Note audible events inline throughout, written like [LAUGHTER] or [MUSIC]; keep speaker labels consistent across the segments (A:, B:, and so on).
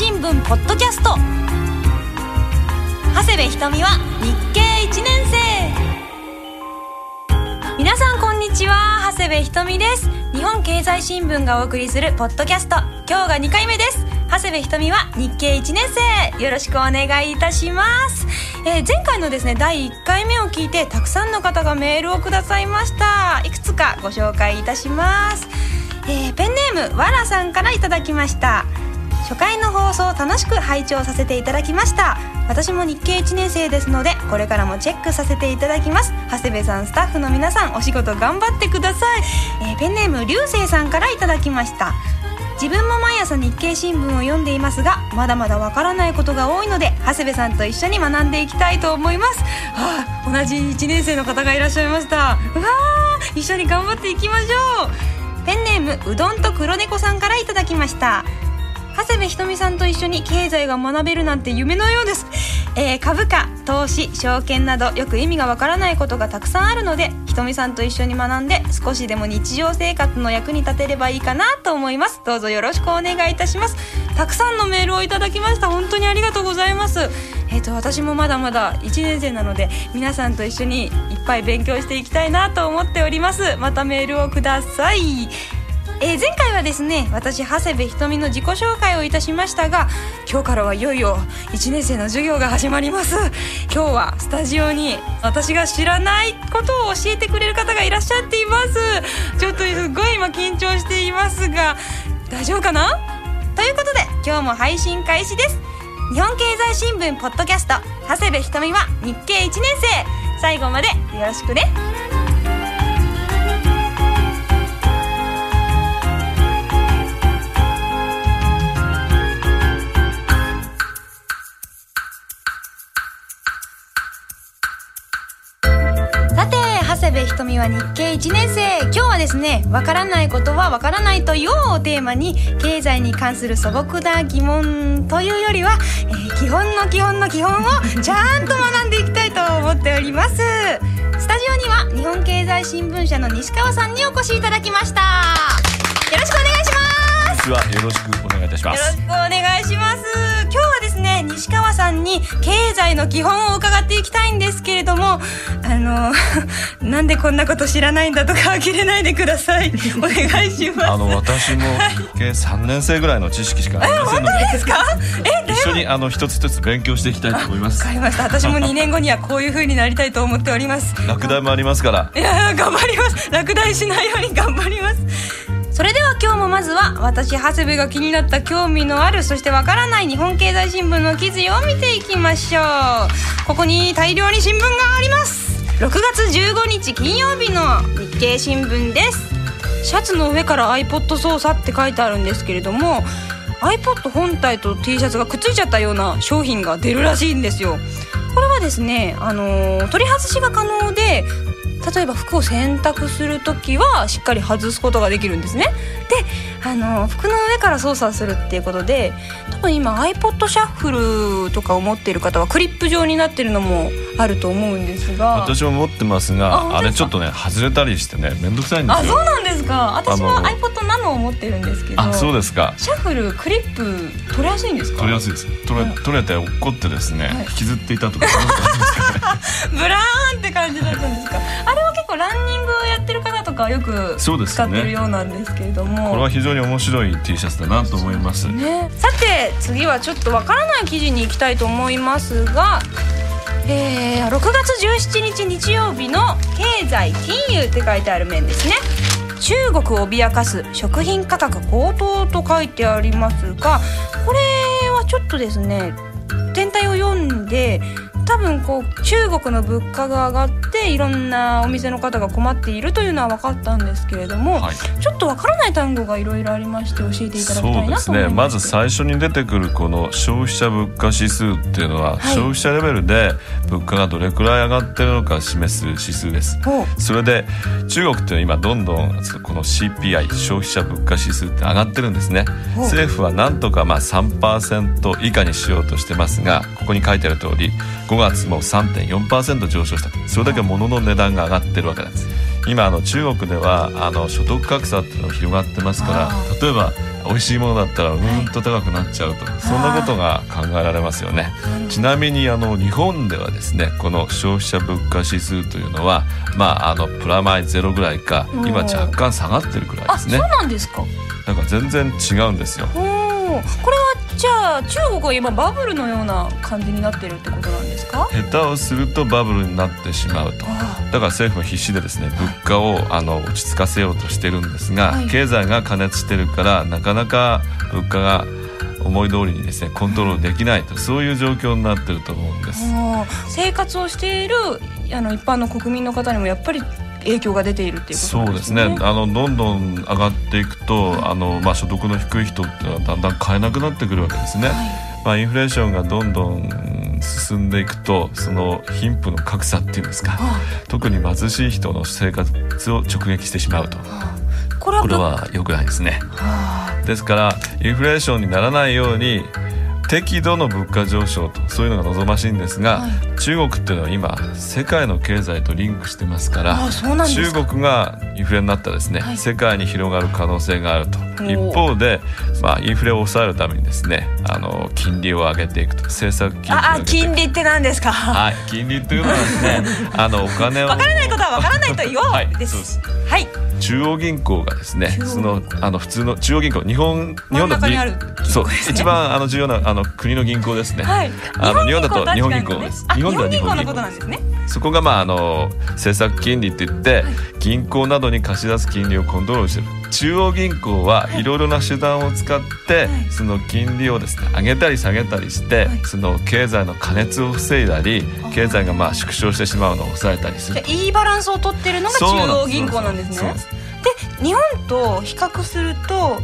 A: 新聞ポッドキャスト。長谷部ひとみは日経1年生。皆さんこんにちは長谷部ひとみです。日本経済新聞がお送りするポッドキャスト。今日が2回目です。長谷部ひとみは日経1年生。よろしくお願いいたします。えー、前回のですね第1回目を聞いてたくさんの方がメールをくださいました。いくつかご紹介いたします。えー、ペンネームわらさんからいただきました。初回の放送を楽しく拝聴させていただきました。私も日経1年生ですのでこれからもチェックさせていただきます。長谷部さんスタッフの皆さんお仕事頑張ってください、えー、ペンネーム流星さんからいただきました。自分も毎朝日経新聞を読んでいますがまだまだわからないことが多いので長谷部さんと一緒に学んでいきたいと思います、はあ、同じ1年生の方がいらっしゃいました。うわ一緒に頑張っていきましょう。ペンネームうどんと黒猫さんからいただきました。長谷部ひとみさんと一緒に経済が学べるなんて夢のようです、えー、株価投資証券などよく意味がわからないことがたくさんあるのでひとみさんと一緒に学んで少しでも日常生活の役に立てればいいかなと思います。どうぞよろしくお願いいたします。たくさんのメールをいただきました。本当にありがとうございます。えーと、私もまだまだ1年生なので皆さんと一緒にいっぱい勉強していきたいなと思っております。またメールをください。えー、前回はですね私長谷部ひとみの自己紹介をいたしましたが今日からはいよいよ1年生の授業が始まります。今日はスタジオに私が知らないことを教えてくれる方がいらっしゃっています。ちょっとすごい今緊張していますが大丈夫かな？ということで今日も配信開始です。日本経済新聞ポッドキャスト長谷部ひとみは日経1年生。最後までよろしくね。とみは日経1年生今日はですねわからないことはわからないというをテーマに経済に関する素朴な疑問というよりは、えー、基本の基本の基本をちゃんと学んでいきたいと思っております。スタジオには日本経済新聞社の西川さんにお越しいただきました。よろしくお願いします。
B: は。よろしくお願いいたします。
A: よろしくお願いします西川さんに経済の基本を伺っていきたいんですけれどもあの [LAUGHS] なんでこんなこと知らないんだとか呆れないでください。[LAUGHS] お願いします。
B: あの私も日経 [LAUGHS] 三年生ぐらいの知識しかありませんので。
A: ですか？
B: え一緒にあの一つ一つ勉強していきたいと思います。
A: わかりました。私も2年後にはこういう風になりたいと思っております。
B: 落第もありますから。
A: いや頑張ります。落第しないように頑張りますそれでは今日もまずは私長谷部が気になった興味のあるそしてわからない日本経済新聞の記事を見ていきましょう。ここに大量に新聞があります。6月15日金曜日の日経新聞です。シャツの上から iPod 操作って書いてあるんですけれども iPod 本体と T シャツがくっついちゃったような商品が出るらしいんですよ。これはですね、あのー、取り外しが可能で例えば服を洗濯する時はしっかり外すことができるんですね。であの服の上から操作するっていうことで多分今 iPod シャッフルとかを持っている方はクリップ状になってるのもあると思うんですが。
B: 私も持ってますがあれちょっとね外れたりしてね面倒くさいんです
A: よ。あそうなんですか？私は iPod ナノを持ってるんですけど
B: あそうですか。
A: シャッフルクリップ取れやすいんですか？
B: 取れやすいです。取れ取れて落っこってですね、はい、引きずっていたとか。[LAUGHS]
A: ブラーンって感じだったんですか？あれは結構ランニングをやってる方とかよく使ってるようなんですけれども、
B: ね、これは非常に面白い T シャツだなと思います、
A: ね、さて次はちょっとわからない記事に行きたいと思いますがえー、6月17日日曜日の経済金融って書いてある面ですね。中国を脅かす食品価格高騰と書いてありますがこれはちょっとですね全体を読んで多分こう中国の物価が上がっていろんなお店の方が困っているというのは分かったんですけれども、はい、ちょっと分からない単語がいろいろありまして教えていただきたいなと思います。ね。
B: まず最初に出てくるこの消費者物価指数っていうのは、はい、消費者レベルで物価がどれくらい上がってるのか示す指数です。それで中国っていうのは今どんどんこの CPI 消費者物価指数って上がってるんですね。政府はなんとかまあ3%以下にしようとしてますがここに書いてある通り5月も3.4%上昇した。それだけ物の値段が上がってるわけなんです。今あの中国ではあの所得格差っていうのが広がってますから例えば美味しいものだったらうんと高くなっちゃうと、はい、そんなことが考えられますよね。ちなみにあの日本ではですねこの消費者物価指数というのはまああのプラマイゼロぐらいか今若干下がってるくらいですね。
A: そうなんですか。
B: なんか全然違うんですよこれ
A: はじゃあ中国は今バブルのような感じになってるってことなんですか？
B: 下手をするとバブルになってしまうと。だから政府は必死でですね物価をあの落ち着かせようとしてるんですが、はい、経済が過熱してるからなかなか物価が思い通りにですねコントロールできないと。そういう状況になってると思うんです。
A: 生活をしているあの一般の国民の方にもやっぱり影響が出ているっていうことね。そうですね。あの
B: どんどん上がっていくと、はい、あのまあ所得の低い人ってのはだんだん買えなくなってくるわけですね。はい、まあインフレーションがどんどん進んでいくとその貧富の格差っていうんですか、はあ、特に貧しい人の生活を直撃してしまうと。はあこれは良くないですね、はあ、ですからインフレーションにならないように適度の物価上昇とそういうのが望ましいんですが、はい、中国っていうのは今世界の経済とリンクしてますから中国がインフレになったらですね、はい、世界に広がる可能性があると。一方で、まあ、インフレを抑えるためにですねあの金利を上げていくと。政策金利
A: あ金利って何ですか？
B: はい金利というのはですね [LAUGHS] あのお金を
A: 分からないことは分からないと言おうはい、です。はい
B: 中央銀行がですねそのあの普通の中央銀行日本日本
A: の
B: そう一番あの重要なあの国の銀行ですね、はい、あの日本だと日本銀行です、
A: 日本では日本銀行。なんですね。
B: そこがまああの政策金利って言って、銀行などに貸し出す金利をコントロールしてる中央銀行はいろいろな手段を使って、その金利をですね上げたり下げたりして、その経済の過熱を防いだり経済がまあ縮小してしまうのを抑えたりする。
A: いいバランスを取ってるのが中央銀行なんですね。で日本と比較すると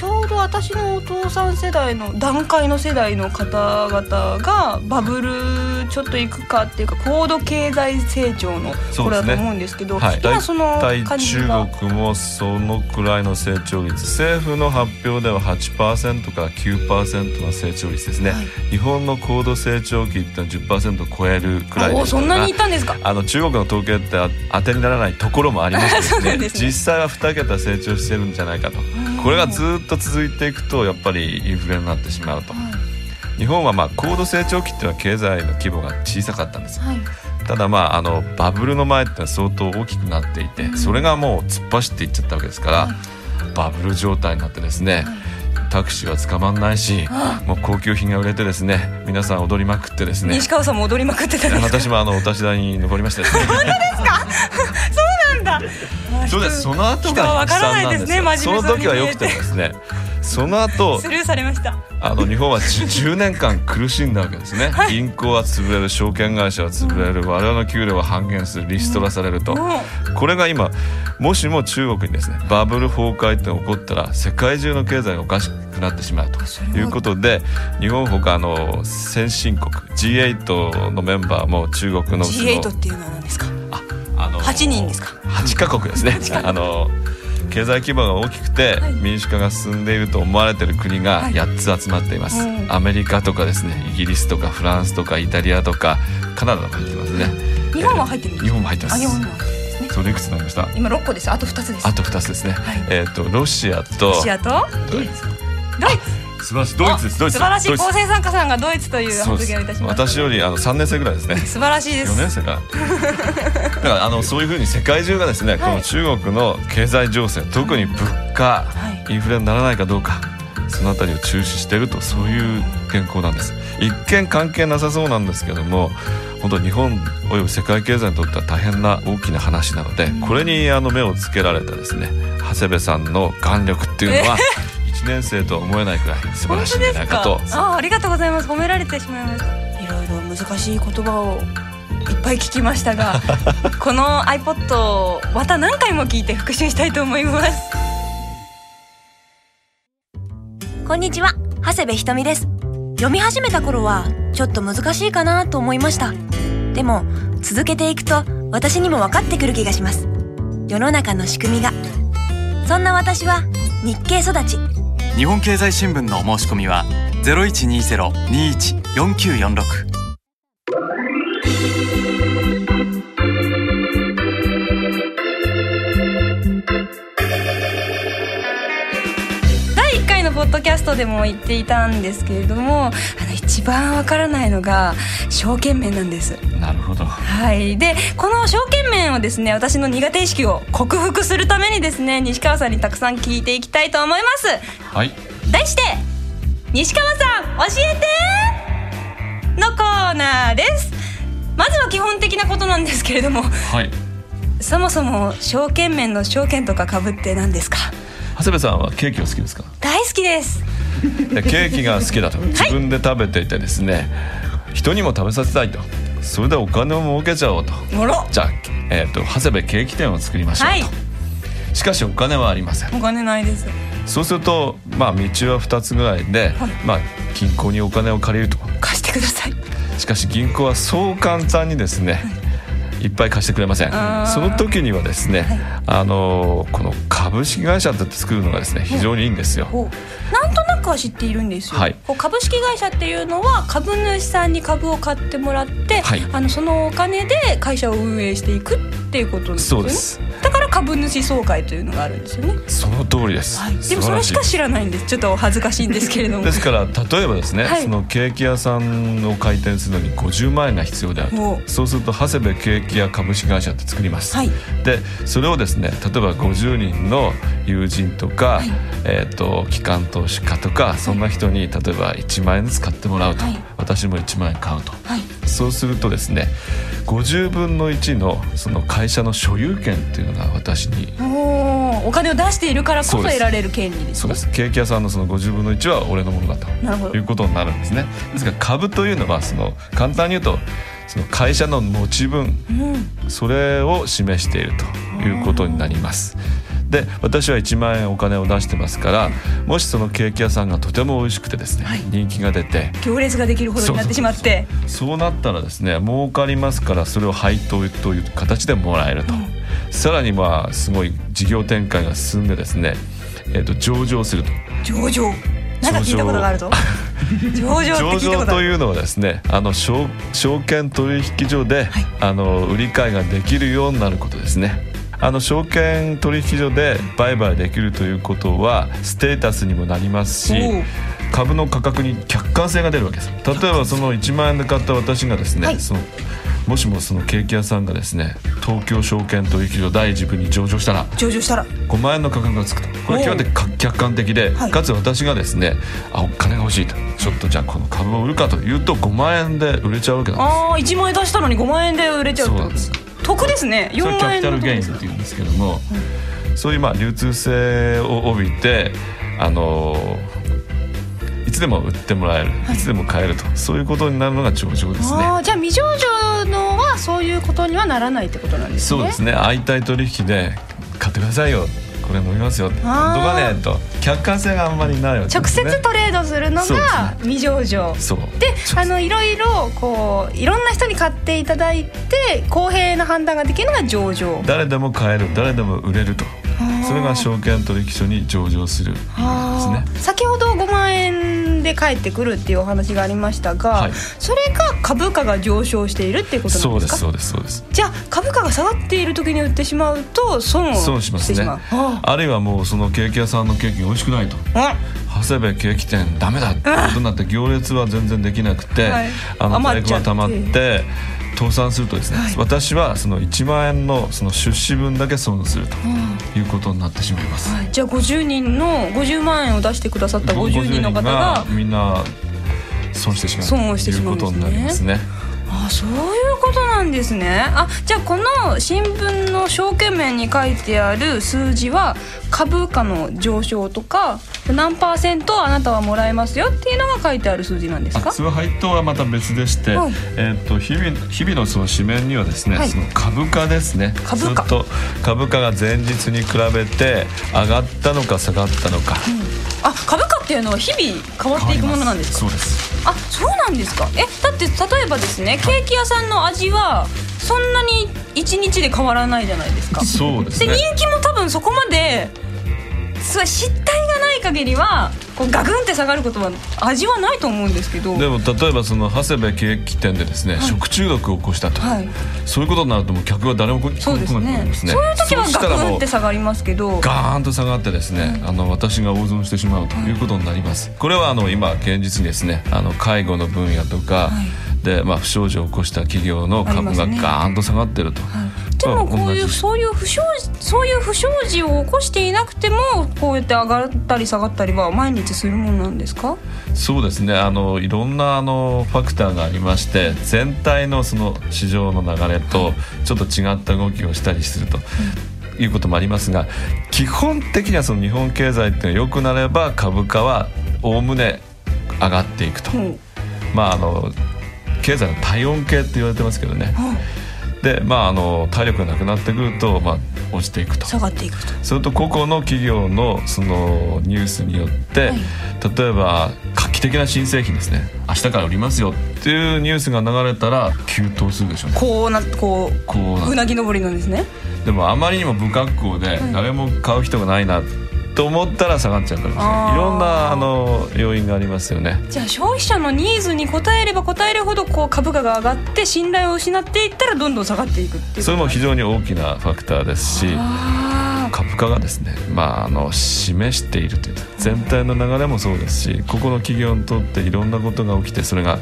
A: ちょうど私のお父さん世代の段階の世代の方々がバブルちょっといくかっていうか高度経済成長のこれだと思うんですけど、ねはい、今その
B: 感じ中国もそのくらいの成長率政府の発表では8%から9%の成長率ですね、はい、日本の高度成長期って10%を超えるくらい
A: そんなにいったんですか？
B: あの中国の統計って当てにならないところもありましてね。[LAUGHS] ね、実際は2桁成長してるんじゃないかとこれがずっと続いていくとやっぱりインフレになってしまうと。はい。日本はまあ高度成長期っていうのは経済の規模が小さかったんです、はい、ただまああのバブルの前って相当大きくなっていて、それがもう突っ走っていっちゃったわけですから、はい、バブル状態になってですね、タクシーは捕まんないし、もう高級品が売れてですね皆さん踊りまくってですね
A: 西川さんも踊りまくってた
B: 私もあのお立ち台に登りました
A: ね。[LAUGHS] 本当ですか？[LAUGHS] そう
B: ですその後がなんですねその時はよくてですね。その後
A: スルーされました。
B: あの日本は 10, 年間苦しんだわけですね、はい、銀行は潰れる証券会社は潰れる、我々の給料は半減するリストラされると、これが今もしも中国にですねバブル崩壊って起こったら世界中の経済がおかしくなってしまうと。いうこと。で日本ほかの先進国 G8 のメンバーも中国の
A: G8 っていうのは何ですか？8人ですか
B: ？8カ国ですね。あの経済規模が大きくて民主化が進んでいると思われている国が8つ集まっています、はい、アメリカとかですねイギリスとかフランスとかイタリアとかカナダも入ってますね。
A: 日本は入ってる
B: 日本も入ってます。それいくつになりました？
A: 今6個です。あと2つです。
B: あと2つですね、はい、えっ、ー、とロシアと
A: ロシアとドイツ。ドイツ
B: 素晴らしい。ドイツです。
A: 素晴らしい。構成参加さんがドイツという発言をいたしま
B: す。私よりあの3年生ぐらいですね。
A: 素晴らしいです。
B: 4年生か。[LAUGHS] だからあのそういうふうに世界中がですね、はい、この中国の経済情勢特に物価、はい、インフレにならないかどうかそのあたりを注視しているとそういう健康なんです。一見関係なさそうなんですけども本当日本および世界経済にとっては大変な大きな話なので、これにあの目をつけられたですね長谷部さんの眼力っていうのは、1年生とは思えないくらい素晴らしいんじゃないか？と
A: あありがとうございます。褒められてしまいました。いろいろ難しい言葉をいっぱい聞きましたが [LAUGHS] この iPod をまた何回も聞いて復習したいと思います。こんにちは。長谷部ひとみです。読み始めた頃はちょっと難しいかなと思いました。でも続けていくと私にも分かってくる気がします。世の中の仕組みが。そんな私は日経育ち
C: 日本経済新聞のお申し込みは第1回
A: のポッドキャストでも言っていたんですけれどもあの一番わからないのが証券面なんです。
B: なるほど。
A: はい。でこの証券面をですね私の苦手意識を克服するためにですね西川さんにたくさん聞いていきたいと思います。
B: はい。
A: 題して西川さん教えてのコーナーです。まずは基本的なことなんですけれども
B: はい。
A: そもそも証券面の証券とか株って何ですか？
B: 長谷部さんはケーキが好きですか？
A: 大好きです。
B: でケーキが好きだと。自分で食べていてですね、人にも食べさせたいと。それでお金を儲けちゃおうと。
A: もろ。
B: じゃあ、えー、と長谷部ケーキ店を作りましょうと、
A: はい。
B: しかしお金はありません。
A: お金ないです
B: そうするとまあ道は2つぐらいで、まあ銀行にお金を借りると。
A: 貸してください。
B: しかし銀行はそう簡単にですね、い。っぱい貸してくれません。その時にはですね、あのこの株式会社って作るのがですね非常にいいんですよ、
A: おなんとなくは知っているんですよ、
B: はい。
A: 株式会社っていうのは株主さんに株を買ってもらって、
B: はい。
A: あのそのお金で会社を運営していくっていうことですよね。
B: そうです
A: 株主総会というのがあるんですよね、
B: その通りです、
A: はい、でもそれしか知らないんです。ちょっと恥ずかしいんですけれども。
B: ですから例えばですね、
A: はい。
B: そのケーキ屋さんを開店するのに50万円が必要である
A: お。
B: とそうすると長谷部ケーキ屋株式会社って作ります、
A: はい。
B: でそれをですね例えば50人の友人とか、えー、と機関投資家とかそんな人に例えば1万円ずつ買ってもらうと、
A: はい。
B: 私も1万円買うと。
A: はい
B: そうするとですね50分の1のその会社の所有権っていうのが私に
A: お金を出しているからこそ得られる権利ですね。
B: そうです。ケーキ屋さんのその50分の1は俺のものだと
A: なるほど。
B: いうことになるんですね。ですから株というのはその簡単に言うとその会社の持ち分
A: うん。
B: それを示しているということになりますで私は1万円お金を出してますからもしそのケーキ屋さんがとても美味しくてですね、
A: はい。
B: 人気が出て
A: 行列ができるほどになってしまって。
B: そうなったらですね儲かりますからそれを配当という形でもらえると、さらにまあすごい事業展開が進んでですね、えー、と上場すると。
A: 上場。なんか聞いたことがあるぞ。上場。
B: 上場
A: こと
B: いうのはですねあの証証券取引所で、あの売り買いができるようになることですねあの証券取引所で売買できるということはステータスにもなりますし株の価格に客観性が出るわけです。例えばその1万円で買った私がですね、
A: はい。
B: そのもしもそのケーキ屋さんがですね東京証券取引所第一部に上場したら
A: 上場したら。
B: 5万円の価格がつくと。これ極めてか客観的で、
A: はい。
B: かつ私がですねあお金が欲しいと。ちょっとじゃあこの株を売るかというと5万円で売れちゃうわけなんで
A: ああ1万円出したのに5万円で売れちゃうってこと
B: です
A: 得ですね。4
B: すそれキャピタルゲインズっていうんですけども、そういうまあ流通性を帯びてあのいつでも売ってもらえる、い、つでも買えるとそういうことになるのが上場ですね。
A: じゃあ未上場のはそういうことにはならないってことなんですね。
B: そうですね。相対取引で買ってくださいよこれ飲みますよ本当
A: あー。
B: かねと。客観性があんまりないわけ
A: 直接トレードするのが未上場。
B: そう。
A: であのいろいろこういろんな人に買っていただいて公平な判断ができるのが上場。
B: 誰でも買える。誰でも売れると。
A: ー
B: それが証券取引所に上場するですね。
A: 先ほど5万円で返ってくるっていうお話がありましたが、
B: はい。
A: それが株価が上昇しているっていうことなんでか？
B: そうですすそうですそうです。
A: じゃあ株価が下がっている時に売ってしまうと損を
B: 損しますね
A: してしまうあ
B: あるいはもうそのケーキ屋さんのケーキが美味しくないと。
A: あ
B: 長谷部ケーキ店ダメだ。ってことになって行列は全然できなくて、
A: はい。
B: あの在庫が溜まって倒産するとですね、
A: はい。
B: 私はその1万円のその出資分だけ損するということになってしまいます。
A: はい。じゃあ50人の50万円を出してくださった50人の方が
B: みんな損してしまうということになりますね。
A: あそういうことなんですね。あじゃあこの新聞の証券面に書いてある数字は株価の上昇とか何パーセントあなたはもらえますよっていうのが書いてある数字なんですか？
B: あそれは配当はまた別でして、
A: はい
B: えー、と日々日々のその紙面にはですね、
A: はい。
B: その株価ですね。
A: 株価。
B: ずっと株価が前日に比べて上がったのか下がったのか、
A: あ株価っていうのは日々変わっていくものなんですか？
B: そうです
A: あそうなんですか？えだって例えばですねケーキ屋さんの味はそんなに1日で変わらないじゃないですか。
B: そうですね。
A: で人気も多分そこまですごい失態がない限りはこうガクンって下がることは味はないと思うんですけど。
B: でも例えばその長谷部ケーキ店でですね、はい、食中毒を起こしたと、はい、そういうことになるともう客は誰も来
A: なくなるんですね。そういう時はガクンって下がりますけど。
B: ガーンと下がってですね、あの私が大損してしまうということになります、これはあの今現実にですねあの介護の分野とか、で、まあ、不祥事を起こした企業の株がガーンと下がってると。
A: でもこういうそういう不祥そういう不祥事を起こしていなくてもこうやって上がったり下がったりは毎日するものなんですか？
B: そうですね。あのいろんなあのファクターがありまして全体のその市場の流れとちょっと違った動きをしたりすると。いうこともありますが基本的にはその日本経済っていうのは良くなれば株価はおおむね上がっていくと、うん、まああの経済の体温計って言われてますけどね、でまああの体力がなくなってくると、まあ、落ちていくと。
A: 下がっていくと。
B: それと個々の企業のそのニュースによって、はい、例えば画期的な新製品ですね。明日から売りますよっていうニュースが流れたら急騰するでしょうね。
A: こうなこうこううなぎ登りなんですね。
B: でもあまりにも不格好で誰も買う人がないなと思ったら下がっちゃうからですねい。ろんなあの要因がありますよね。
A: じゃあ消費者のニーズに応えれば応えるほどこう株価が上がって信頼を失っていったらどんどん下がっていくっていう
B: それも非常に大きなファクターですし株価がですね、まあ、あの示しているという全体の流れもそうですしここの企業にとっていろんなことが起きてそれが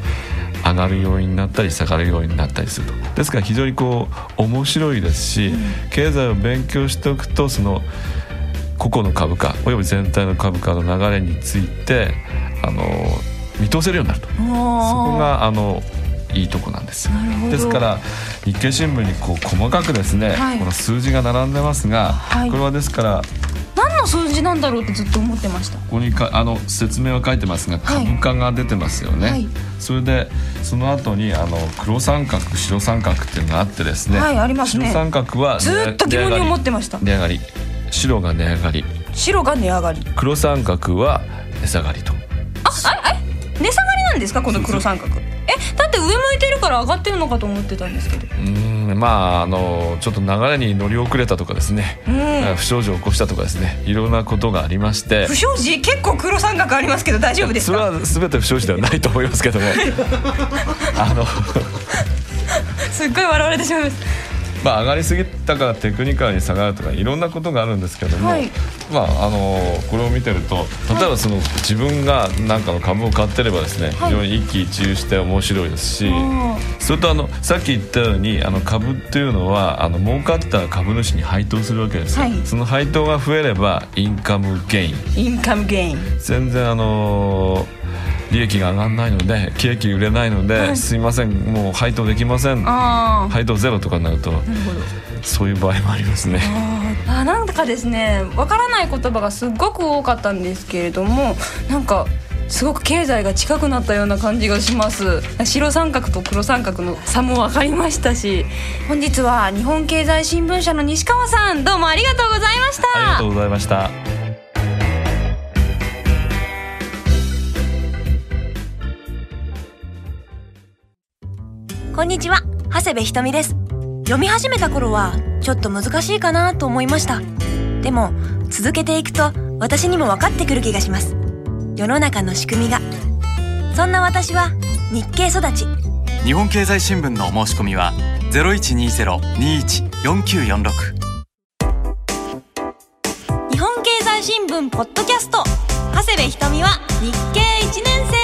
B: 上がる要因になったり下がる要因になったりすると。ですから非常にこう面白いですし、経済を勉強しておくとその個々の株価および全体の株価の流れについてあの見通せるようになると。そこがあのいいとこなんです。ですから日経新聞にこう細かくですね、はい、この数字が並んでますが、はい、これはですから
A: 何の数字なんだろうってずっと思ってました。
B: ここにかあの説明は書いてますが株価が出てますよね、はい、それでその後にあの黒三角白三角っていうのがあってですね、
A: はい、ありますね。
B: 白三角は
A: ずっと疑問に思ってました。
B: 値上がり白が値上がり。
A: 白が値上がり。
B: 黒三角は値下がりと。
A: ああえ値下がりなんですか？この黒三角。えだって上向いてるから上がってるのかと思ってたんですけど。
B: うんまああのちょっと流れに乗り遅れたとかですね、うん、不祥事を起こしたとかですね。いろんなことがありまして。
A: 不祥事結構黒三角ありますけど大丈夫です
B: か？それは全て不祥事ではないと思いますけども。[LAUGHS] あの。
A: すっごい笑われてしまいます
B: まあ、上がりすぎたからテクニカルに下がるとかいろんなことがあるんですけども、はい、まあ、あのこれを見てると例えばその、自分が何かの株を買ってればですね、非常に一喜一憂して面白いですし、それとあのさっき言ったようにあの株っていうのはあの儲かった株主に配当するわけです、はい、その配当が増えればインカムゲイン。
A: インカムゲイン。
B: 全然あのー利益が上がらないのでケーキ売れないので、はい、すいませんもう配当できません。配当ゼロとかになるとそういう場合もありますね。
A: あなんかですねわからない言葉がすっごく多かったんですけれどもなんかすごく経済が近くなったような感じがします。白三角と黒三角の差も分かりましたし本日は日本経済新聞社の西川さんどうもありがとうございました。
B: ありがとうございました
A: こんにちは。長谷部ひとみです。読み始めた頃はちょっと難しいかなと思いました。でも続けていくと私にも分かってくる気がします。世の中の仕組みが。そんな私は日経育ち。
C: 日本経済新聞のお申し込みは0120-21-4946
A: 日本経済新聞ポッドキャスト。長谷部ひとみは日経1年生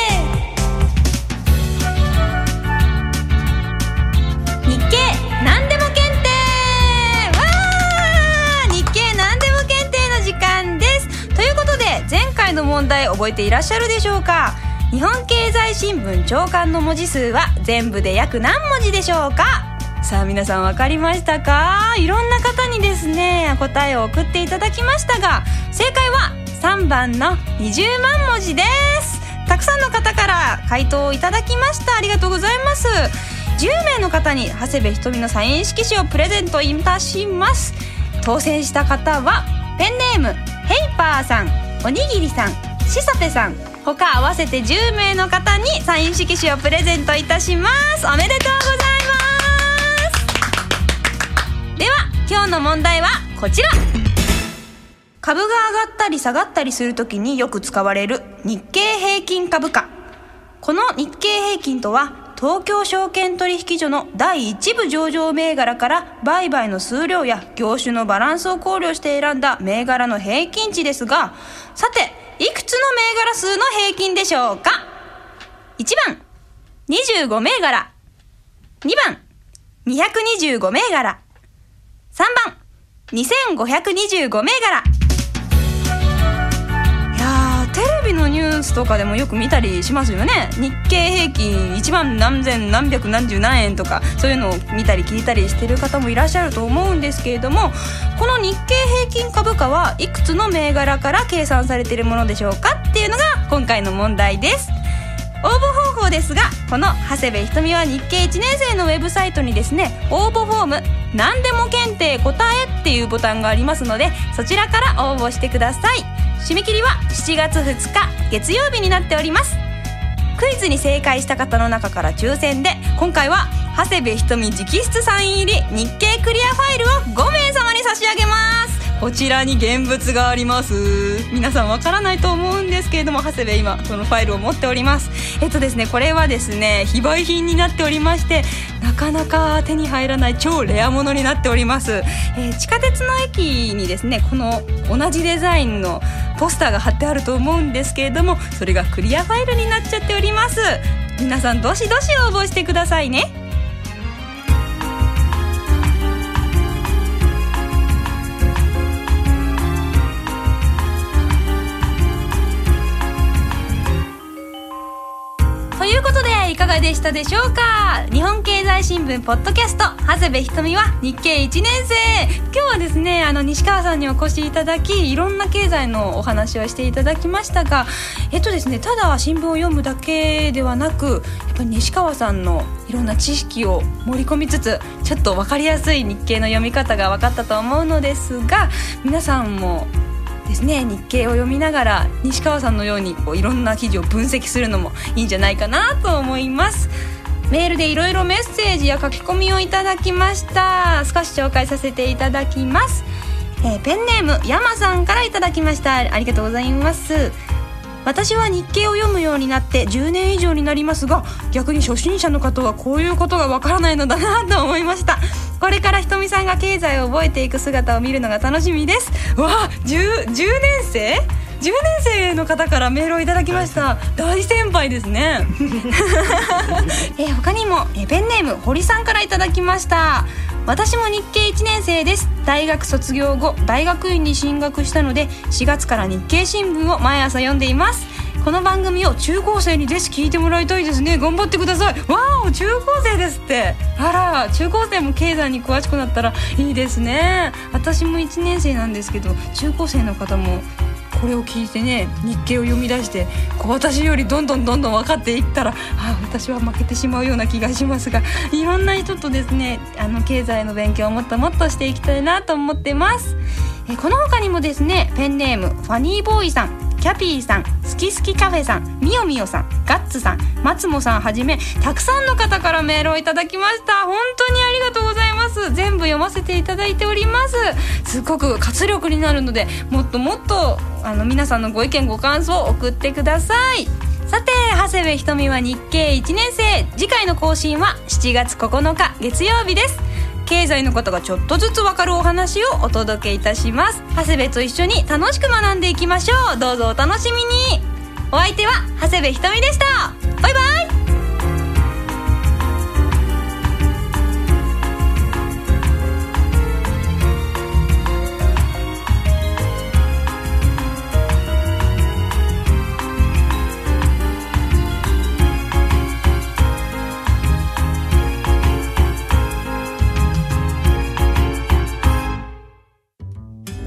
A: 問題覚えていらっしゃるでしょうか？日本経済新聞長官の文字数は全部で約何文字でしょうか？さあ皆さん分かりましたか？いろんな方にですね答えを送っていただきましたが正解は3番の20万文字です。たくさんの方から回答をいただきました。ありがとうございます。10名の方に長谷部ひとみのサイン色紙をプレゼントいたします。当選した方はペンネームヘイパーさん。おにぎりさんしさてさん他合わせて10名の方にサイン色紙をプレゼントいたします。おめでとうございます。では今日の問題はこちら。株が上がったり下がったりするときによく使われる日経平均株価。この日経平均とは東京証券取引所の第1部上場銘柄から売買の数量や業種のバランスを考慮して選んだ銘柄の平均値ですが、さて、いくつの銘柄数の平均でしょうか ?1 番、25銘柄。2番、225銘柄。3番、2525銘柄。ュースとかでもよく見たりしますよね。日経平均1万何千何百何十何円とかそういうのを見たり聞いたりしてる方もいらっしゃると思うんですけれどもこの日経平均株価はいくつの銘柄から計算されているものでしょうかっていうのが今回の問題です。応募方法ですがこの長谷部ひとみは日経1年生のウェブサイトにですね応募フォーム「何でも検定答え」っていうボタンがありますのでそちらから応募してください。締め切りは7月2日月曜日になっております。クイズに正解した方の中から抽選で今回は長谷部ひとみ直筆サイン入り日経クリアファイルを5名様に差し上げます。こちらに現物があります。皆さんわからないと思うんですけれども長谷部今そのファイルを持っております。えっとですねこれはですね非売品になっておりましてなかなか手に入らない超レアものになっております、えー、地下鉄の駅にですねこの同じデザインのポスターが貼ってあると思うんですけれどもそれがクリアファイルになっちゃっております。皆さんどしどし応募してくださいね。でしたでしょうか？日本経済新聞ポッドキャスト長谷部ひとみは日経1年生。今日はですねあの西川さんにお越しいただきいろんな経済のお話をしていただきましたがえっとですねただ新聞を読むだけではなくやっぱり西川さんのいろんな知識を盛り込みつつちょっと分かりやすい日経の読み方が分かったと思うのですが皆さんもですね。日経を読みながら西川さんのようにこういろんな記事を分析するのもいいんじゃないかなと思います。メールでいろいろメッセージや書き込みをいただきました。少し紹介させていただきます、えー、ペンネーム山さんからいただきました。ありがとうございます。私は日経を読むようになって10年以上になりますが逆に初心者の方はこういうことがわからないのだなと思いました。これからひとみさんが経済を覚えていく姿を見るのが楽しみです。わあ 10, 10年生？10年生の方からメールをいただきました。大先輩ですね。[LAUGHS] え他にもえペンネーム堀さんからいただきました。私も日経1年生です。大学卒業後大学院に進学したので4月から日経新聞を毎朝読んでいますこの番組を中高生にぜひ聞いてもらいたいですね。頑張ってください。わお中高生ですって。あら中高生も経済に詳しくなったらいいですね。私も1年生なんですけど中高生の方もこれを聞いてね日経を読み出してこう私よりどんどんどんどん分かっていったらあ私は負けてしまうような気がしますがいろんな人とですねあの経済の勉強をもっともっとしていきたいなと思ってます。えこの他にもですねペンネームファニーボーイさん。キャピーさんすきすきカフェさんみよみよさんガッツさん松もさんはじめたくさんの方からメールをいただきました。本当にありがとうございます。全部読ませていただいております。すごく活力になるのでもっともっとあの皆さんのご意見ご感想を送ってください。さて長谷部ひとみは日経1年生。次回の更新は7月9日月曜日です。経済のことがちょっとずつわかるお話をお届けいたします。長谷部と一緒に楽しく学んでいきましょう。どうぞお楽しみに。お相手は長谷部ひとみでした。バイバイ。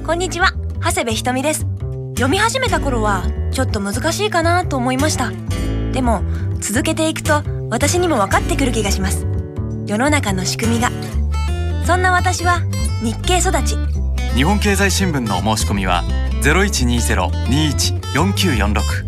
A: こんにちは。長谷部ひとみです。読み始めた頃はちょっと難しいかなと思いました。でも続けていくと私にも分かってくる気がします。世の中の仕組みが。そんな私は日経育ち。
C: 日本経済新聞のお申し込みは0120-21-4946